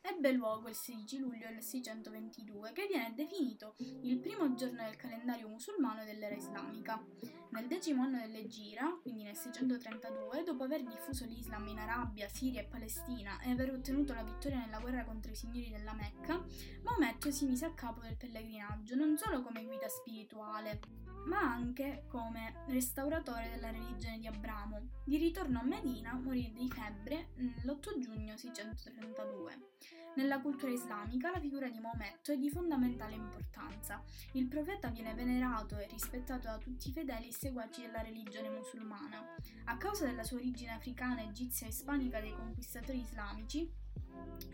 ebbe luogo il 16 luglio del 622, che viene definito il primo giorno del calendario musulmano dell'era islamica. Nel decimo anno dell'Egira, quindi nel 632, dopo aver diffuso l'Islam in Arabia, Siria e Palestina e aver ottenuto la vittoria nella guerra contro i signori della Mecca, Maometto si mise a capo del pellegrinaggio non solo come guida spirituale, ma anche come restauratore della religione di Abramo. Di ritorno a Medina morì di febbre l'8 giugno 632. Nella cultura islamica la figura di Maometto è di fondamentale importanza. Il profeta viene venerato e rispettato da tutti i fedeli e seguaci della religione musulmana. A causa della sua origine africana, egizia e ispanica dei conquistatori islamici,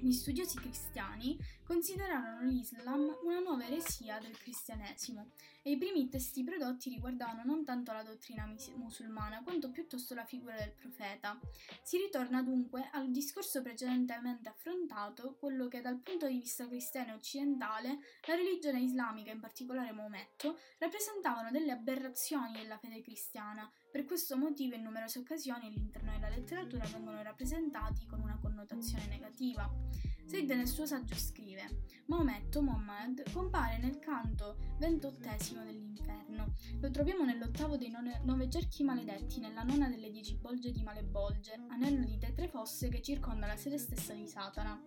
gli studiosi cristiani considerarono l'Islam una nuova eresia del cristianesimo e i primi testi prodotti riguardavano non tanto la dottrina musulmana quanto piuttosto la figura del profeta. Si ritorna dunque al discorso precedentemente affrontato, quello che dal punto di vista cristiano e occidentale la religione islamica, in particolare Maometto, rappresentavano delle aberrazioni della fede cristiana. Per questo motivo in numerose occasioni all'interno della letteratura vengono rappresentati con una connotazione negativa. Said nel suo saggio scrive: Maometto Muhammad compare nel canto ventottesimo dell'inferno. Lo troviamo nell'ottavo dei nove, nove cerchi maledetti, nella nona delle dieci bolge di Malebolge, anello di tetre fosse che circonda la sede stessa di Satana.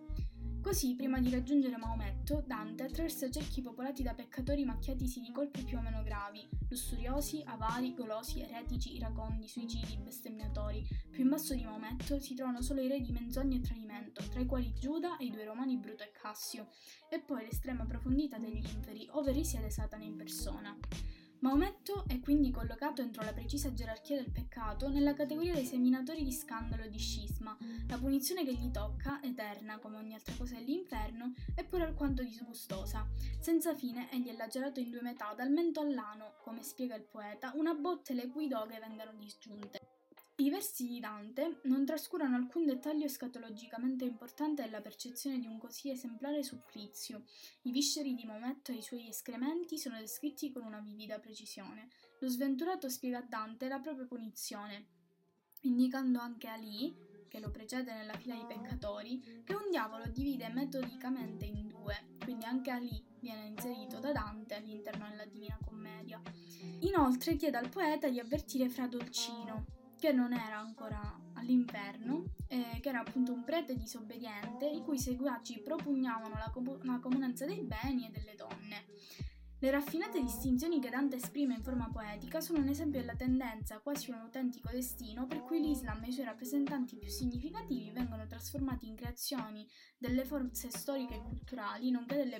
Così, prima di raggiungere Maometto, Dante attraversa cerchi popolati da peccatori macchiatisi di colpi più o meno gravi, lussuriosi, avari, golosi, eretici, iracondi, suicidi, bestemmiatori. Più in basso di Maometto si trovano solo i re di menzogna e tradimento, tra i quali Giuda e i due romani Bruto e Cassio, e poi l'estrema profondità degli inferi, ove risiede Satana in persona. Maometto è quindi collocato entro la precisa gerarchia del peccato nella categoria dei seminatori di scandalo e di scisma. La punizione che gli tocca, eterna come ogni altra cosa dell'inferno, è pure alquanto disgustosa. Senza fine egli è lacerato in due metà, dal mento all'ano, come spiega il poeta, una botte le cui doghe vengano disgiunte. I versi di Dante non trascurano alcun dettaglio escatologicamente importante della percezione di un così esemplare supplizio. I visceri di Maometto e i suoi escrementi sono descritti con una vivida precisione. Lo sventurato spiega a Dante la propria punizione, indicando anche Ali, che lo precede nella fila di peccatori, che un diavolo divide metodicamente in due, quindi anche Ali viene inserito da Dante all'interno della Divina Commedia. Inoltre chiede al poeta di avvertire Fra Dolcino, che non era ancora all'inferno, eh, che era appunto un prete disobbediente, i cui seguaci propugnavano la, com- la comunanza dei beni e delle donne. Le raffinate distinzioni che Dante esprime in forma poetica sono un esempio della tendenza, quasi un autentico destino, per cui l'Islam e i suoi rappresentanti più significativi vengono trasformati in creazioni delle forze storiche e culturali, nonché delle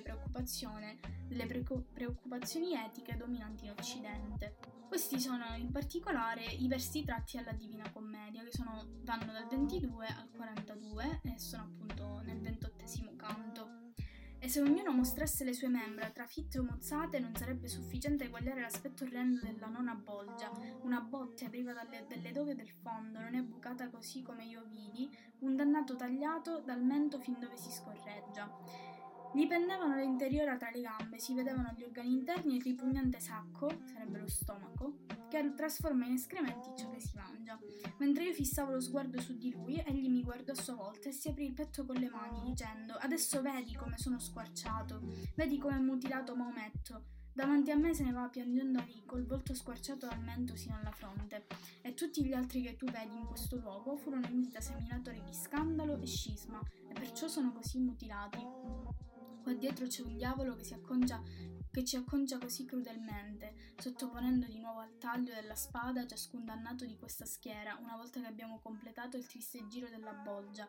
delle preoccupazioni etiche dominanti in Occidente. Questi sono in particolare i versi tratti alla Divina Commedia, che sono, vanno dal 22 al 42 e sono appunto nel ventottesimo canto. E se ognuno mostrasse le sue membra trafitte o mozzate, non sarebbe sufficiente eguagliare l'aspetto orrendo della nona bolgia. Una botte priva dalle, delle doghe del fondo, non è bucata così come io vidi, un dannato tagliato dal mento fin dove si scorreggia. Gli pendevano l'interiora tra le gambe, si vedevano gli organi interni e il ripugnante sacco, sarebbe lo stomaco, che trasforma in escrementi ciò che si mangia. Mentre io fissavo lo sguardo su di lui, egli mi guardò a sua volta e si aprì il petto con le mani, dicendo: Adesso vedi come sono squarciato, vedi come è mutilato Maometto. Davanti a me se ne va piangendo lì, col volto squarciato dal mento sino alla fronte, e tutti gli altri che tu vedi in questo luogo furono in vita seminatori di scandalo e scisma, e perciò sono così mutilati. Qua dietro c'è un diavolo che, acconcia, che ci acconcia così crudelmente, sottoponendo di nuovo al taglio della spada ciascun dannato di questa schiera, una volta che abbiamo completato il triste giro della bolgia.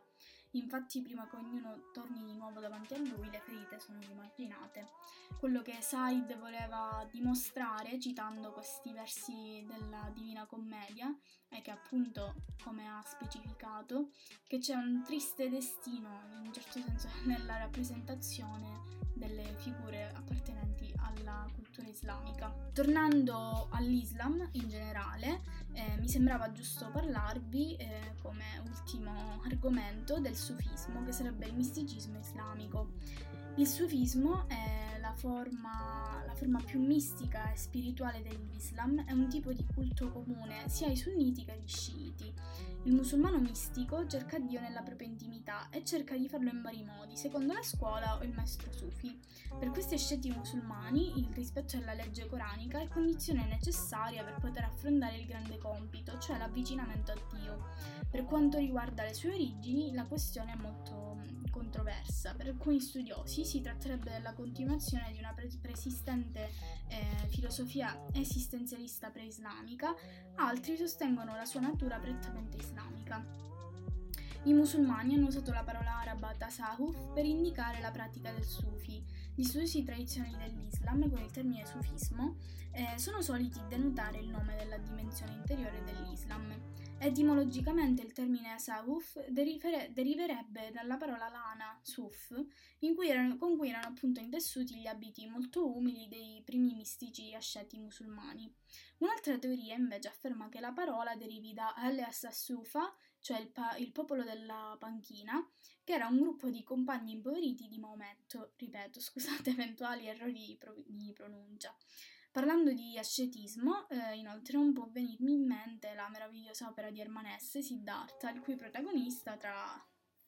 Infatti, prima che ognuno torni di nuovo davanti a lui, le ferite sono rimarginate. Quello che Said voleva dimostrare, citando questi versi della Divina Commedia, è che appunto, come ha specificato, che c'è un triste destino, in un certo senso, nella rappresentazione delle figure appartenenti alla cultura islamica. Tornando all'Islam in generale, eh, mi sembrava giusto parlarvi eh, come ultimo argomento del sufismo, che sarebbe il misticismo islamico. Il sufismo è la forma, la forma più mistica e spirituale dell'Islam, è un tipo di culto comune sia ai sunniti che agli sciiti. Il musulmano mistico cerca Dio nella propria intimità e cerca di farlo in vari modi, secondo la scuola o il maestro sufi. Per questi asceti musulmani il rispetto della legge coranica è condizione necessaria per poter affrontare il grande compito, cioè l'avvicinamento a Dio. Per quanto riguarda le sue origini, la questione è molto controversa. Per alcuni studiosi si tratterebbe della continuazione di una persistente eh, filosofia esistenzialista pre-islamica, altri sostengono la sua natura prettamente islamica. I musulmani hanno usato la parola araba tasawuf per indicare la pratica del sufi. Gli studiosi tradizionali dell'Islam, con il termine sufismo, eh, sono soliti denotare il nome della dimensione interiore dell'Islam. Etimologicamente il termine Sahuf derivere, deriverebbe dalla parola lana, suf, cui erano, con cui erano appunto intessuti gli abiti molto umili dei primi mistici asceti musulmani. Un'altra teoria invece afferma che la parola derivi da Al-Assufa, cioè il, pa- il popolo della panchina, che era un gruppo di compagni impoveriti di Maometto, ripeto, scusate eventuali errori di, pro- di pronuncia. Parlando di ascetismo, eh, inoltre non può venirmi in mente la meravigliosa opera di Ermanesse, Siddhartha, il cui protagonista, tra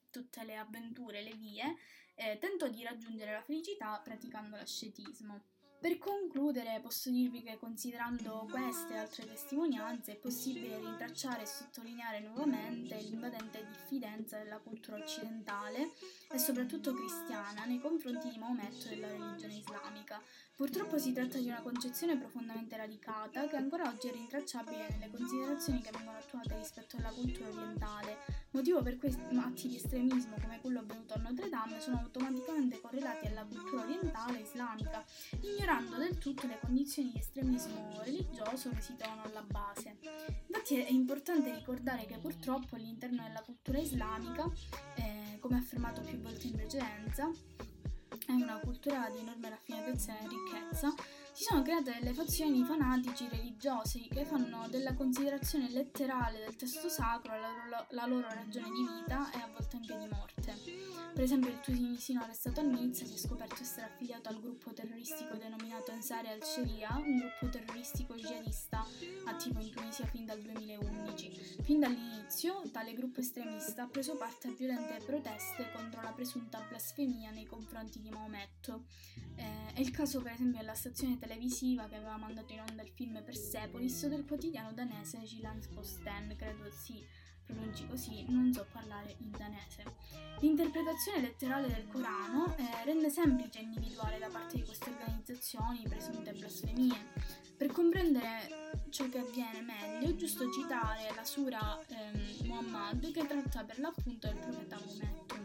tutte le avventure e le vie, eh, tentò di raggiungere la felicità praticando l'ascetismo. Per concludere, posso dirvi che considerando queste e altre testimonianze è possibile rintracciare e sottolineare nuovamente l'invadente diffidenza della cultura occidentale e soprattutto cristiana nei confronti di Maometto e della religione islamica. Purtroppo si tratta di una concezione profondamente radicata che ancora oggi è rintracciabile nelle considerazioni che vengono attuate rispetto alla cultura orientale, motivo per cui atti di estremismo come quello avvenuto a Notre Dame sono automaticamente correlati alla cultura orientale islamica, ignorando del tutto le condizioni di estremismo religioso che si trovano alla base. Infatti è importante ricordare che purtroppo all'interno della cultura islamica, eh, come affermato più volte in precedenza, è una cultura di enorme raffinatezza e ricchezza, si sono create delle fazioni fanatici religiosi che fanno della considerazione letterale del testo sacro la loro, la loro ragione di vita e a volte anche di morte. Per esempio il tunisino arrestato a Nizza si è scoperto essere affiliato al gruppo terroristico denominato Ansari al-Sharia, un gruppo terroristico jihadista attivo in Tunisia fin dal 2011. Fin dall'inizio tale gruppo estremista ha preso parte a violente proteste contro la presunta blasfemia nei confronti di Maometto. Eh, è il caso per esempio della stazione televisiva che aveva mandato in onda il film Persepolis del quotidiano danese Posten, credo sì pronunci così, non so parlare il danese. L'interpretazione letterale del Corano eh, rende semplice individuare da parte di queste organizzazioni presunte blasfemie. Per comprendere ciò che avviene meglio è giusto citare la sura eh, Muhammad che tratta per l'appunto del profeta Maometto.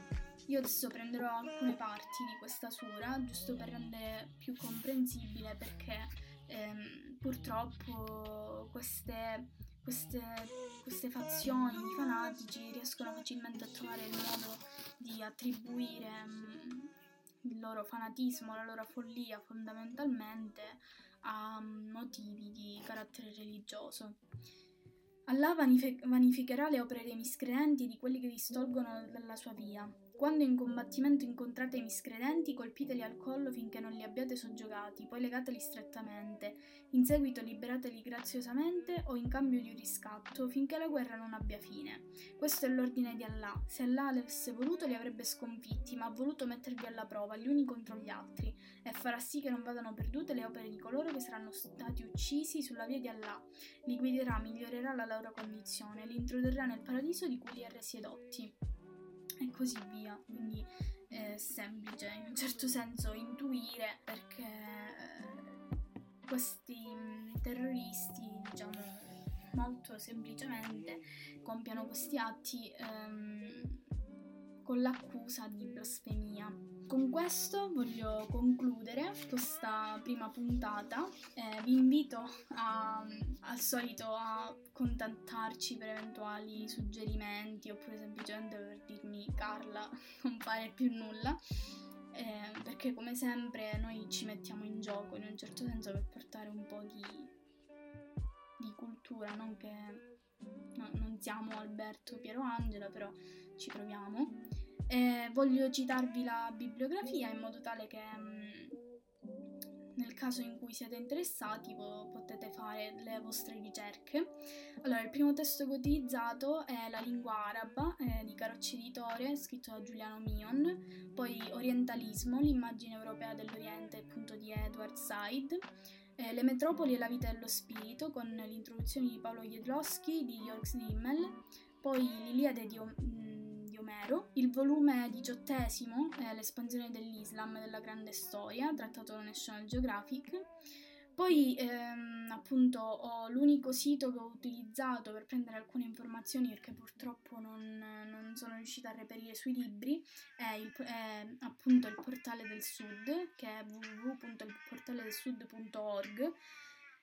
Io adesso prenderò alcune parti di questa sura giusto per rendere più comprensibile perché ehm, purtroppo queste queste, queste fazioni di fanatici riescono facilmente a trovare il modo di attribuire um, il loro fanatismo, la loro follia fondamentalmente a um, motivi di carattere religioso. Allah vanificherà le opere dei miscredenti e di quelli che distolgono dalla sua via. Quando in combattimento incontrate i miscredenti, colpiteli al collo finché non li abbiate soggiogati, poi legateli strettamente. In seguito liberateli graziosamente o in cambio di un riscatto, finché la guerra non abbia fine. Questo è l'ordine di Allah. Se Allah avesse voluto li avrebbe sconfitti, ma ha voluto mettervi alla prova gli uni contro gli altri, e farà sì che non vadano perdute le opere di coloro che saranno stati uccisi sulla via di Allah. Li guiderà, migliorerà la loro condizione, li introdurrà nel paradiso di cui li ha resi edotti e così via. Quindi è semplice in un certo senso intuire perché eh, questi mm, terroristi, diciamo molto semplicemente, compiano questi atti ehm, con l'accusa di blasfemia. Con questo voglio concludere questa prima puntata. Eh, vi invito a, al solito a contattarci per eventuali suggerimenti oppure semplicemente per dirmi Carla non fare più nulla. Eh, perché come sempre noi ci mettiamo in gioco in un certo senso per portare un po' di, di cultura, non che no, non siamo Alberto Piero Angela, però ci proviamo. E voglio citarvi la bibliografia in modo tale che mm, nel caso in cui siete interessati po- potete fare le vostre ricerche. Allora, il primo testo che ho utilizzato è La lingua araba eh, di Carocci Editore, scritto da Giuliano Mion, poi Orientalismo, l'immagine europea dell'Oriente, appunto di Edward Said, eh, Le metropoli e la vita dello spirito, con l'introduzione di Paolo Jedlowski, di Jörg Simmel, poi l'Iliade di, di, Omero, il volume diciottesimo, eh, L'espansione dell'Islam della grande storia, trattato da National Geographic, poi ehm, appunto ho l'unico sito che ho utilizzato per prendere alcune informazioni perché purtroppo non, non sono riuscita a reperire sui libri, è, il, è, appunto il portale del Sud che è www.ilportaledelsud.org.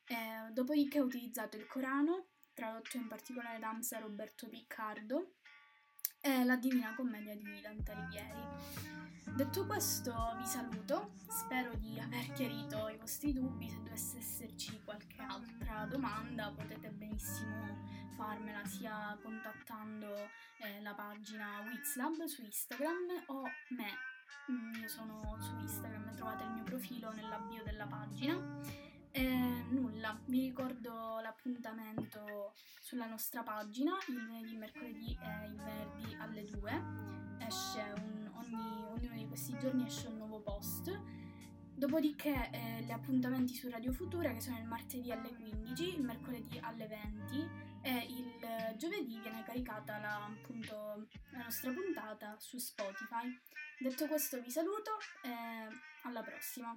Eh, dopodiché ho utilizzato il Corano, tradotto in particolare da Amsa Roberto Piccardo, e la Divina Commedia di Dante Alighieri. Detto questo vi saluto, spero di aver chiarito i vostri dubbi, se dovesse esserci qualche altra domanda potete benissimo farmela sia contattando eh, la pagina Wizlab su Instagram o me. Mm, io sono su Instagram, trovate il mio profilo nella bio della pagina. E nulla, vi ricordo l'appuntamento sulla nostra pagina il lunedì, mercoledì e il venerdì alle 2. Esce un, ogni, ognuno di questi giorni esce un nuovo post. Dopodiché eh, gli appuntamenti su Radio Futura che sono il martedì alle 15, il mercoledì alle 20 e il giovedì viene caricata la, appunto, la nostra puntata su Spotify. Detto questo vi saluto e alla prossima.